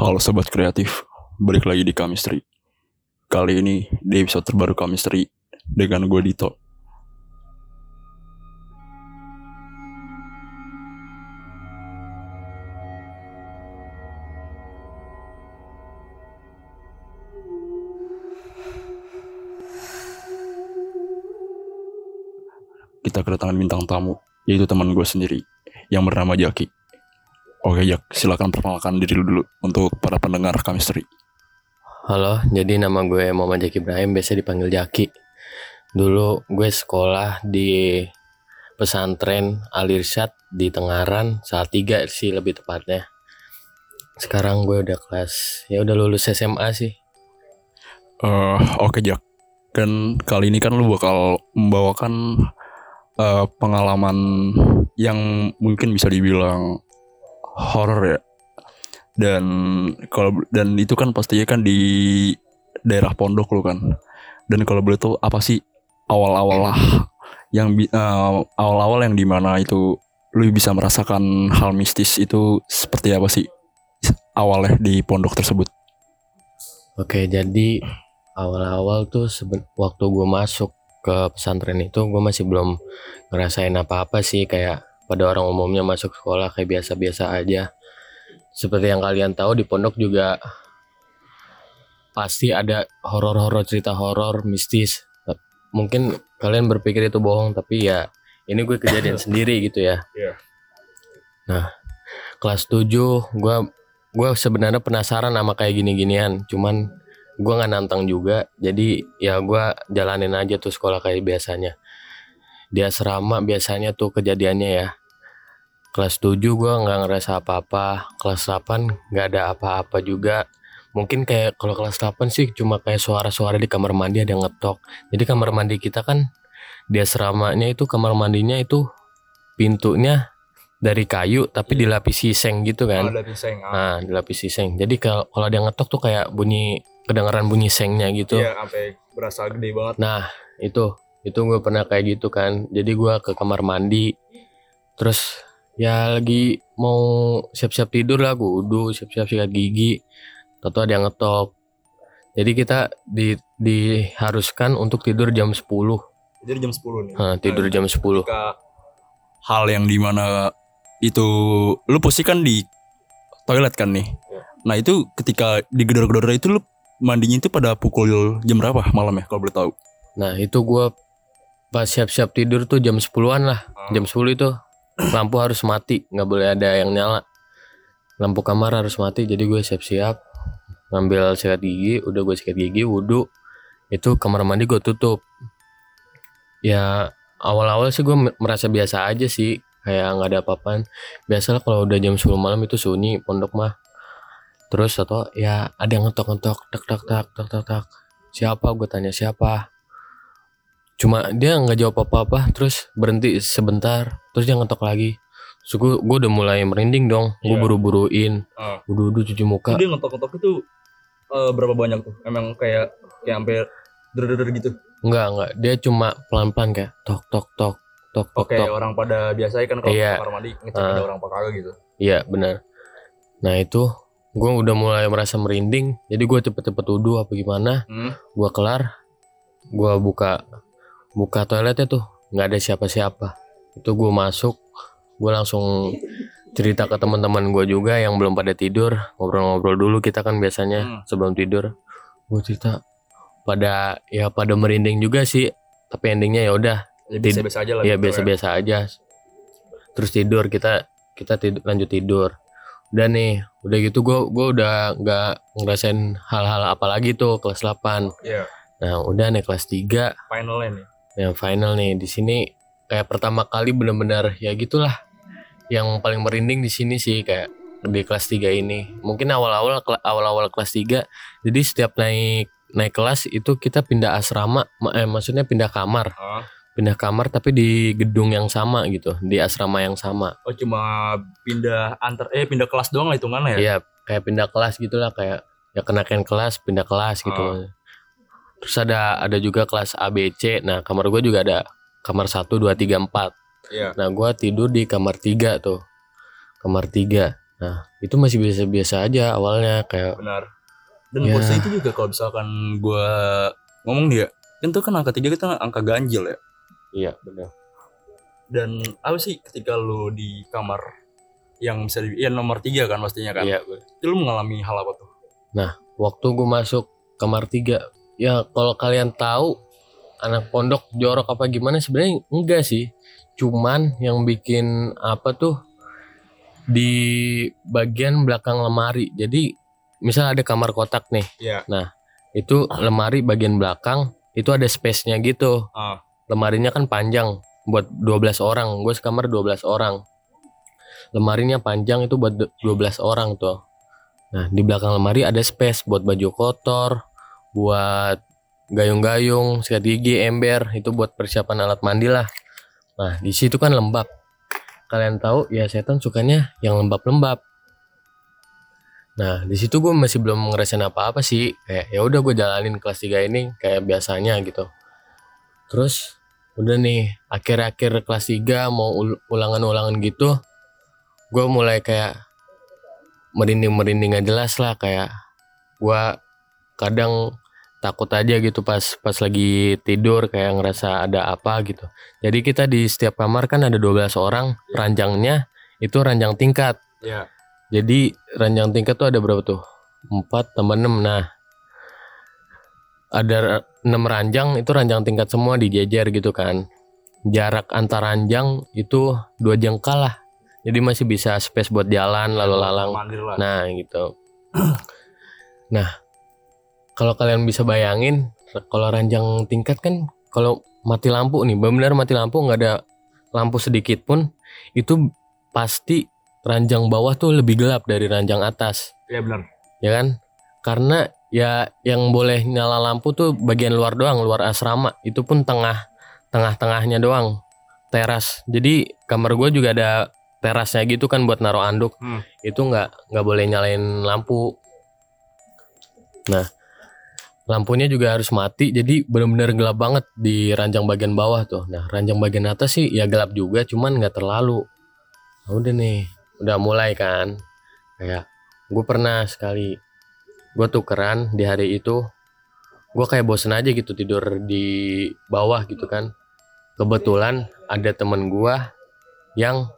Halo sobat kreatif, balik lagi di Chemistry. Kali ini di episode terbaru Chemistry dengan gue Dito. Kita kedatangan bintang tamu, yaitu teman gue sendiri, yang bernama Jaki. Oke Jak, silakan perkenalkan diri lu dulu untuk para pendengar Chemistry. Halo, jadi nama gue Muhammad Jaki Ibrahim, biasa dipanggil Jaki. Dulu gue sekolah di pesantren Al Irsyad di Tengaran, saat tiga sih lebih tepatnya. Sekarang gue udah kelas, ya udah lulus SMA sih. Eh, Oke Jak, kan kali ini kan lu bakal membawakan eh, pengalaman yang mungkin bisa dibilang horor ya. Dan kalau dan itu kan pastinya kan di daerah pondok lu kan. Dan kalau boleh tahu apa sih awal-awal lah yang eh, awal-awal yang di mana itu lu bisa merasakan hal mistis itu seperti apa sih awalnya di pondok tersebut? Oke, jadi awal-awal tuh waktu gue masuk ke pesantren itu gue masih belum ngerasain apa-apa sih kayak pada orang umumnya masuk sekolah kayak biasa-biasa aja. Seperti yang kalian tahu di pondok juga pasti ada horor-horor cerita horor mistis. Mungkin kalian berpikir itu bohong tapi ya ini gue kejadian sendiri gitu ya. Iya. Nah, kelas 7 gue gue sebenarnya penasaran sama kayak gini-ginian, cuman gue nggak nantang juga. Jadi ya gue jalanin aja tuh sekolah kayak biasanya. Di asrama biasanya tuh kejadiannya ya. Kelas 7 gue nggak ngerasa apa-apa. Kelas 8 nggak ada apa-apa juga. Mungkin kayak kalau kelas 8 sih cuma kayak suara-suara di kamar mandi ada yang ngetok. Jadi kamar mandi kita kan di asramanya itu kamar mandinya itu pintunya dari kayu tapi dilapisi seng gitu kan. ada pisang. Nah, dilapisi seng. Jadi kalau kalau dia ngetok tuh kayak bunyi kedengaran bunyi sengnya gitu. Iya, sampai berasa gede banget. Nah, itu itu gue pernah kayak gitu kan. Jadi gue ke kamar mandi. Terus ya lagi mau siap-siap tidur lah gue udah siap-siap sikat gigi. Tahu ada yang ngetok. Jadi kita di diharuskan untuk tidur jam 10. Jadi jam 10 nih. Nah, tidur jam 10. Ketika hal yang di mana itu lu posisi kan di toilet kan nih. Iya. Nah itu ketika digedor-gedor itu lu mandinya itu pada pukul jam berapa malam ya kalau boleh tahu? Nah, itu gue pas siap-siap tidur tuh jam 10-an lah. Jam 10 itu lampu harus mati, nggak boleh ada yang nyala. Lampu kamar harus mati, jadi gue siap-siap ngambil sikat gigi, udah gue sikat gigi, wudhu, itu kamar mandi gue tutup. Ya awal-awal sih gue merasa biasa aja sih, kayak nggak ada apa-apaan. Biasalah kalau udah jam 10 malam itu sunyi pondok mah. Terus atau ya ada yang ngetok-ngetok, tak tak tak tak tak tak. Siapa? Gue tanya siapa cuma dia nggak jawab apa-apa terus berhenti sebentar terus dia ngetok lagi so, gue, gue udah mulai merinding dong gue Iya. buru-buruin Ah. udah cuci muka Dia ngetok-ngetok itu eh, berapa banyak tuh? Emang kayak kayak hampir der gitu. enggak enggak dia cuma pelan-pelan kayak tok tok tok tok tok Oke, tok orang pada biasanya kan kalau Iya. kamar mandi ngecek Ah. ada orang apa kagak gitu. iya benar nah itu gue udah mulai merasa merinding jadi gue cepet-cepet wudhu apa gimana Hmm. gue kelar gue buka buka toiletnya tuh nggak ada siapa-siapa itu gue masuk gue langsung cerita ke teman-teman gue juga yang belum pada tidur ngobrol-ngobrol dulu kita kan biasanya Hmm. sebelum tidur gue cerita pada ya pada merinding juga sih tapi endingnya ya udah Ya biasa-biasa aja lah. ya gitu biasa-biasa aja terus tidur kita kita tidur, lanjut tidur udah nih udah gitu gue gue udah nggak ngerasain hal-hal apa lagi tuh kelas 8 Iya. nah udah nih kelas 3 Finalnya nih. Yang final nih di sini kayak pertama kali bener-bener ya gitulah yang paling merinding di sini sih kayak di kelas 3 ini mungkin awal-awal awal-awal kelas 3 jadi setiap naik naik kelas itu kita pindah asrama ma- eh, maksudnya pindah kamar Ah. pindah kamar tapi di gedung yang sama gitu di asrama yang sama Oh cuma pindah antar eh pindah kelas doang lah hitungannya ya. Iya kayak pindah kelas gitulah kayak ya kenaikan kelas pindah kelas gitu Oh. Terus ada ada juga kelas A B C. Nah kamar gue juga ada kamar 1 2 3 4 Iya. nah gue tidur di kamar 3 tuh. Kamar 3 itu masih biasa-biasa aja awalnya kayak benar. Dan Ya. itu juga kalau misalkan gua ngomong dia kan itu kan angka tiga itu angka ganjil ya? Iya benar. Dan apa sih ketika lu di kamar yang bisa di ya nomor tiga kan pastinya kan? Iya bener. itu lu mengalami hal apa tuh? Waktu gue masuk kamar tiga ya kalau kalian tahu anak pondok jorok apa gimana sebenarnya enggak sih. Cuman yang bikin apa tuh di bagian belakang lemari. Jadi misal ada kamar kotak nih. Iya. itu lemari bagian belakang itu ada space-nya gitu. Ah. lemarinya kan panjang buat 12 orang. Gue sekamar 12 orang. Lemarinya panjang itu buat de- 12 orang tuh. Nah di belakang lemari ada space buat baju kotor buat gayung-gayung sikat gigi ember itu buat persiapan alat mandi lah. Nah di situ kan lembab. Kalian tahu ya setan sukanya yang lembab-lembab. Nah di situ gue masih belum ngerasain apa-apa sih. Kayak ya udah gue jalanin kelas 3 ini kayak biasanya gitu. Terus udah nih akhir-akhir kelas 3 mau ul- ulangan-ulangan gitu gue mulai kayak merinding-merinding gak jelas lah kayak gue kadang takut aja gitu pas pas lagi tidur kayak ngerasa ada apa gitu jadi kita di setiap kamar kan ada 12 orang ranjangnya itu ranjang tingkat Iya. jadi ranjang tingkat tuh ada berapa tuh? 4 tambah 6. Nah, ada 6 ranjang itu ranjang tingkat semua dijejer gitu kan. Jarak antar ranjang itu dua jengkal lah. Jadi masih bisa space buat jalan lalu lalang. Nah, gitu. nah, kalau kalian bisa bayangin kalau ranjang tingkat kan kalau mati lampu nih, benar mati lampu nggak ada lampu sedikit pun itu pasti ranjang bawah tuh lebih gelap dari ranjang atas, Iya benar. ya kan? Karena ya yang boleh nyala lampu tuh bagian luar doang, luar asrama. Itu pun tengah tengah-tengahnya doang. Teras. Jadi kamar gue juga ada terasnya gitu kan buat naruh anduk. Hmm. Itu nggak nggak boleh nyalain lampu. Nah, lampunya juga harus mati. Jadi bener-bener gelap banget di ranjang bagian bawah tuh. Nah, ranjang bagian atas sih ya gelap juga, cuman nggak terlalu. Nah, udah nih, udah mulai kan. Kayak gue pernah sekali gue tukeran di hari itu gue kayak bosen aja gitu tidur di bawah gitu kan kebetulan ada temen gue yang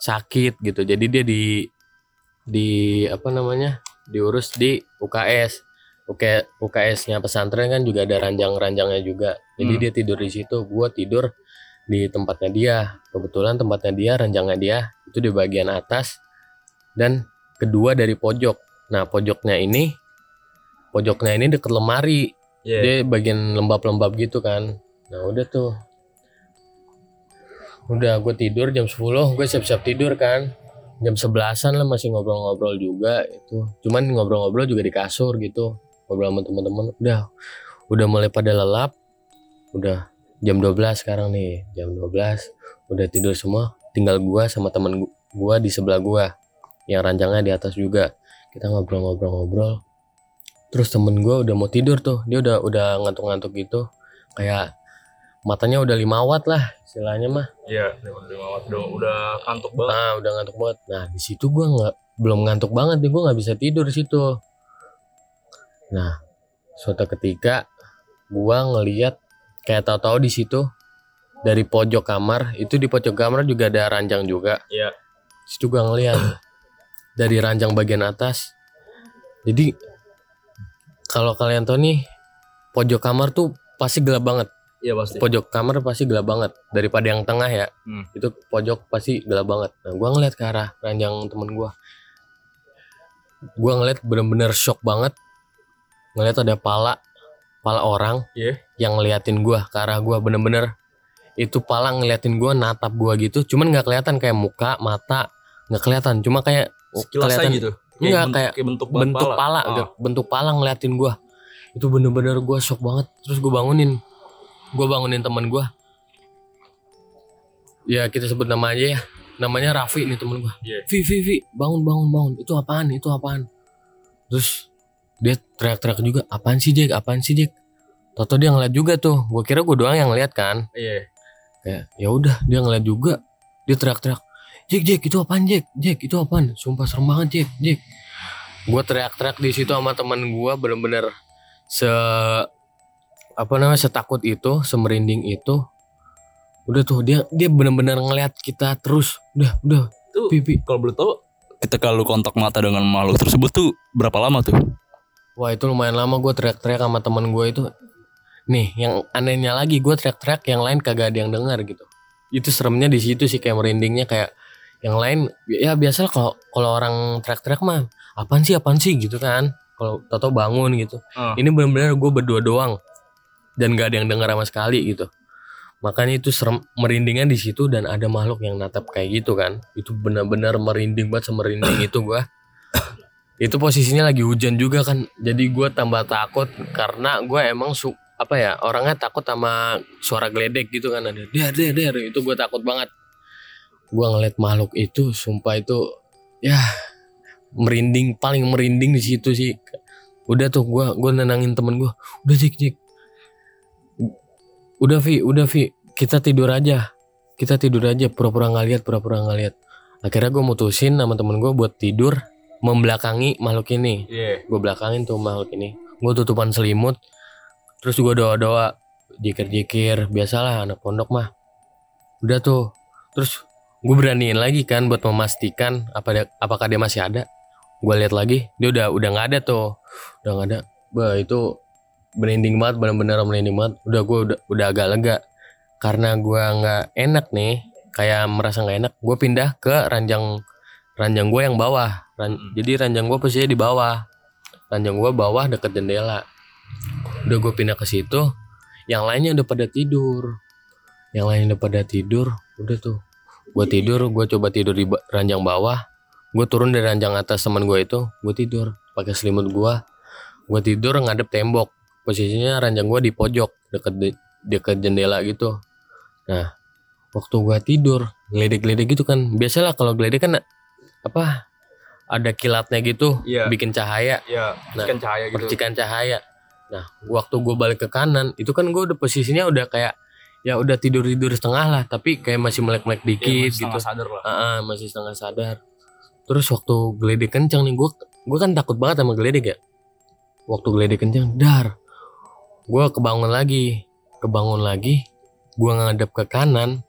sakit gitu jadi dia di di apa namanya diurus di UKS UK, UKS-nya pesantren kan juga ada ranjang-ranjangnya juga. Jadi Hmm. dia tidur di situ gue tidur di tempatnya dia. Kebetulan tempatnya dia ranjangnya dia itu di bagian atas. Dan kedua dari pojok. Nah pojoknya ini pojoknya ini deket lemari. Iya. dia bagian lembab-lembab gitu kan. Nah udah tuh. Udah gue tidur jam 10 gue siap-siap tidur kan. Jam 11an lah masih ngobrol-ngobrol juga itu. Cuman ngobrol-ngobrol juga di kasur gitu ngobrol sama teman-teman udah udah mulai pada lelap udah jam 12 sekarang nih jam 12 udah tidur semua tinggal gua sama teman gu- gua di sebelah gua yang ranjangnya di atas juga. Kita ngobrol-ngobrol-ngobrol terus temen gua udah mau tidur tuh dia udah udah ngantuk-ngantuk gitu kayak matanya udah 5 watt lah istilahnya mah. Iya, udah, udah, udah kantuk banget. ah udah ngantuk banget. Nah di situ gua nggak belum ngantuk banget nih gua nggak bisa tidur di situ nah suatu ketika gua ngeliat kayak tahu-tahu di situ dari pojok kamar itu di pojok kamar juga ada ranjang juga. Iya. Situ gua ngeliat dari ranjang bagian atas. Jadi kalau kalian tahu nih pojok kamar tuh pasti gelap banget. Iya pasti. pojok kamar pasti gelap banget. Daripada yang tengah ya Hmm. itu pojok pasti gelap banget. Nah gua ngeliat ke arah ranjang temen gua. Gua ngeliat bener-bener shock banget ngeliat ada pala pala orang Iya. yang ngeliatin gua ke arah gua bener-bener. Itu pala ngeliatin gua natap gua gitu cuman nggak kelihatan. Kayak muka mata nggak kelihatan. Cuma kayak Sekilas kelihatan gitu. Enggak, ben- kayak bentuk, bentuk pala, Ah. bentuk pala ngeliatin gua. Itu bener-bener gua shock banget. Terus gua bangunin. Gua bangunin teman gua. Ya kita sebut nama aja ya. Namanya Raffi nih temen gua. Iya. Vi Vi Vi bangun bangun bangun. Itu apaan? Itu apaan? Terus dia teriak-teriak juga apaan sih Jack? Apaan sih Jack? Toto dia ngeliat juga tuh. Gua kira gua doang yang ngeliat kan. Iya. kayak ya udah dia ngeliat juga. Dia teriak-teriak Jack Jack itu apaan Jack? Jack itu apaan? Sumpah serem banget Jack Jack. Gue teriak-teriak di situ sama teman gue bener-bener se apa namanya setakut itu semerinding itu. Udah tuh dia dia bener-bener ngeliat kita terus. Udah udah. Tuh, pipi kalau tahu ketika lu kontak mata dengan makhluk tersebut tuh berapa lama tuh? Wah itu lumayan lama gue teriak-teriak sama teman gue itu. Nih yang anehnya lagi gue teriak-teriak yang lain kagak ada yang dengar gitu. Itu seremnya di situ sih kayak merindingnya kayak yang lain ya biasa kalau kalau orang teriak-teriak mah apaan sih apaan sih? gitu kan. Kalau tato bangun gitu. Ah. ini benar-benar gue berdua doang dan gak ada yang dengar sama sekali gitu. Makanya itu serem merindingnya di situ dan ada makhluk yang natap kayak gitu kan. Itu benar-benar merinding banget semerinding itu gua itu posisinya lagi hujan juga kan. Jadi gue tambah takut karena gue emang su apa ya orangnya takut sama suara geledek gitu kan. Ada der der der. Itu gue takut banget. Gue ngeliat makhluk itu sumpah itu ya merinding paling merinding di situ sih. Udah tuh gue gue nenangin temen gue udah cik cik. Udah Vi udah Vi kita tidur aja. Kita tidur aja pura-pura nggak lihat pura-pura nggak lihat akhirnya gue mutusin sama temen gue buat tidur membelakangi makhluk ini. Iya. gue belakangin tuh makhluk ini. Gue tutupan selimut terus gue doa doa jikir jikir biasalah anak pondok mah. Udah tuh terus gue beraniin lagi kan buat memastikan apa dia, apakah dia masih ada. Gue lihat lagi dia udah udah nggak ada tuh. Udah nggak ada. Bah itu merinding banget benar-benar merinding banget. Udah gue udah udah agak lega. Karena gue nggak enak nih kayak merasa nggak enak gue pindah ke ranjang ranjang gue yang bawah. Ran- Hmm. jadi ranjang gue posisinya di bawah. Ranjang gue bawah deket jendela. Udah gue pindah ke situ yang lainnya udah pada tidur. Yang lainnya udah pada tidur udah tuh. Gue tidur gue coba tidur di ba- ranjang bawah. Gue turun dari ranjang atas teman gue itu gue tidur pakai selimut gue gue tidur ngadep tembok posisinya ranjang gue di pojok deket de- deket jendela gitu. Nah waktu gue tidur geledek-geledek gitu kan. Biasalah kalau geledek kan apa ada kilatnya gitu Iya. bikin cahaya Ya, Nah, percikan cahaya gitu. percikan cahaya. Nah, waktu gue balik ke kanan, itu kan gue udah posisinya udah kayak ya udah tidur tidur setengah lah, tapi kayak masih melek melek Iya, dikit masih gitu. sadar lah. Ah, ah, masih setengah sadar. Terus waktu geledek kencang nih, gue gue kan takut banget sama geledek ya. Waktu geledek kencang, dar, gue kebangun lagi, kebangun lagi, gue ngadep ke kanan,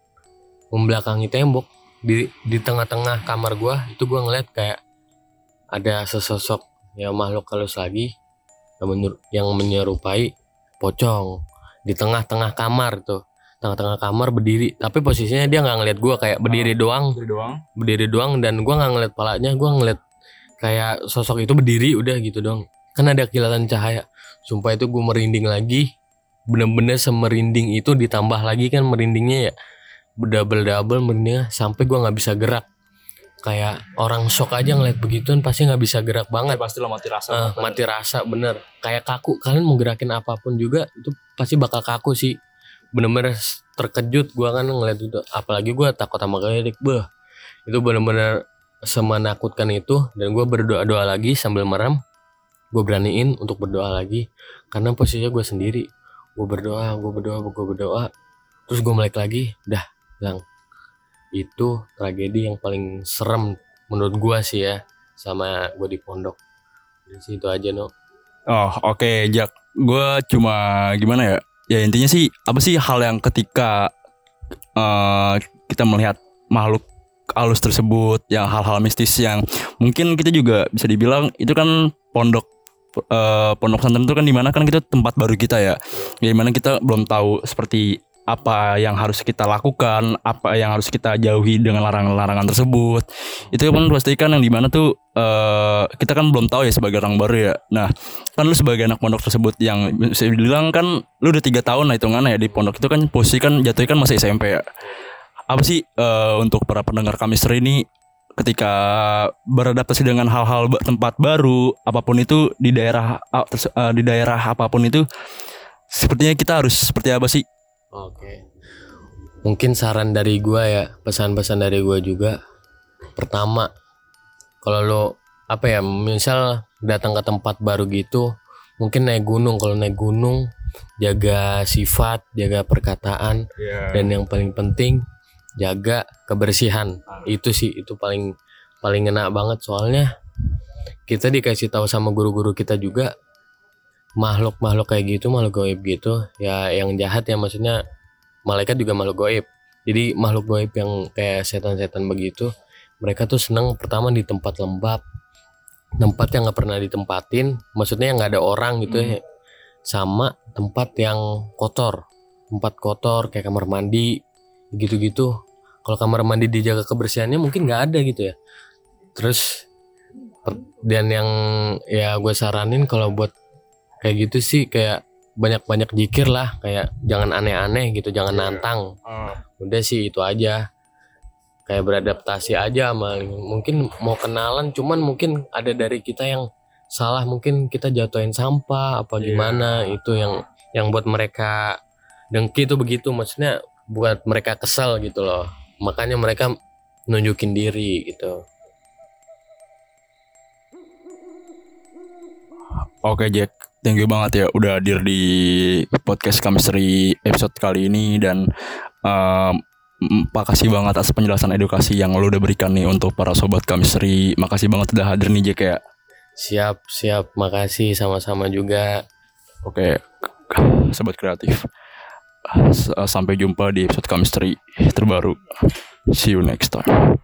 membelakangi tembok di di tengah-tengah kamar gue itu gue ngeliat kayak ada sesosok ya makhluk halus lagi yang, menyer- yang menyerupai pocong di tengah-tengah kamar tuh. Tengah-tengah kamar berdiri tapi posisinya dia nggak ngeliat gue kayak berdiri doang. Dari doang. berdiri doang dan gue nggak ngeliat palanya gue ngeliat kayak sosok itu berdiri udah gitu dong kan ada kilatan cahaya. Sumpah itu gue merinding lagi. Bener-bener semerinding itu ditambah lagi kan merindingnya ya double double merindingnya sampai gue nggak bisa gerak. Kayak orang shock aja ngeliat begituan pasti nggak bisa gerak banget. Pasti lah mati rasa. Ah, mati rasa bener. Kayak kaku kalian mau gerakin apa pun juga itu pasti bakal kaku sih. Bener-bener terkejut gua kan ngeliat itu. Apalagi gua takut sama geledek beh itu bener-bener semenakutkan itu. Dan gua berdoa-doa lagi sambil merem. Gue beraniin untuk berdoa lagi. Karena posisinya gue sendiri. Gue berdoa gue berdoa gue berdoa. Terus gue melek lagi. Dah bilang itu tragedi yang paling serem menurut gua sih ya sama gue di pondok. Dari situ aja no Oh oke Jack Gue cuma gimana ya? Ya intinya sih Apa sih hal yang ketika eh, Kita melihat makhluk halus tersebut Yang hal-hal mistis yang Mungkin kita juga bisa dibilang Itu kan pondok eh, Pondok pesantren itu kan di mana kan kita tempat baru kita ya. Di mana kita belum tahu seperti apa yang harus kita lakukan, apa yang harus kita jauhi dengan larangan-larangan tersebut. Itu kan pastikan yang di mana tuh eh, kita kan belum tahu ya sebagai orang baru ya. Nah, kan lu sebagai anak pondok tersebut yang bisa bilang kan lu udah tiga tahun lah hitungannya ya di pondok itu kan posisi kan jatuhnya kan masih SMP ya. Apa sih eh, untuk para pendengar kami seri ini ketika beradaptasi dengan hal-hal tempat baru apa pun itu di daerah ah, eh, di daerah apa pun itu sepertinya kita harus seperti apa sih? Oke. Mungkin saran dari gua ya, pesan-pesan dari gua juga. Pertama, kalau lo apa ya, misal datang ke tempat baru gitu, mungkin naik gunung. Kalau naik gunung, jaga sifat, jaga perkataan, dan yang paling penting jaga kebersihan itu sih itu paling paling ngena banget soalnya kita dikasih tahu sama guru-guru kita juga makhluk-makhluk kayak gitu makhluk goib gitu ya yang jahat ya maksudnya malaikat juga makhluk goib jadi makhluk goib yang kayak setan-setan begitu mereka tuh seneng pertama di tempat lembab tempat yang nggak pernah ditempatin maksudnya yang nggak ada orang gitu ya. Sama tempat yang kotor tempat kotor kayak kamar mandi gitu-gitu. Kalau kamar mandi dijaga kebersihannya mungkin nggak ada gitu ya. Terus dan yang ya gue saranin kalau buat kayak gitu sih kayak banyak-banyak jikir lah kayak jangan aneh-aneh gitu jangan nantang. Udah sih itu aja. Kayak beradaptasi aja sama mungkin mau kenalan cuman mungkin ada dari kita yang salah mungkin kita jatuhin sampah apa Iya. gimana itu yang yang buat mereka dengki tuh begitu. Maksudnya buat mereka kesal gitu loh. Makanya mereka nunjukin diri gitu Oke Jack, thank you banget ya udah hadir di podcast Kamisteri episode kali ini dan um, makasih banget atas penjelasan edukasi yang lo udah berikan nih untuk para sobat Kamisteri. Makasih banget udah hadir nih Jack ya. siap siap makasih sama-sama juga Oke, sobat kreatif. S- Sampai jumpa di episode Kamisteri terbaru. See you next time.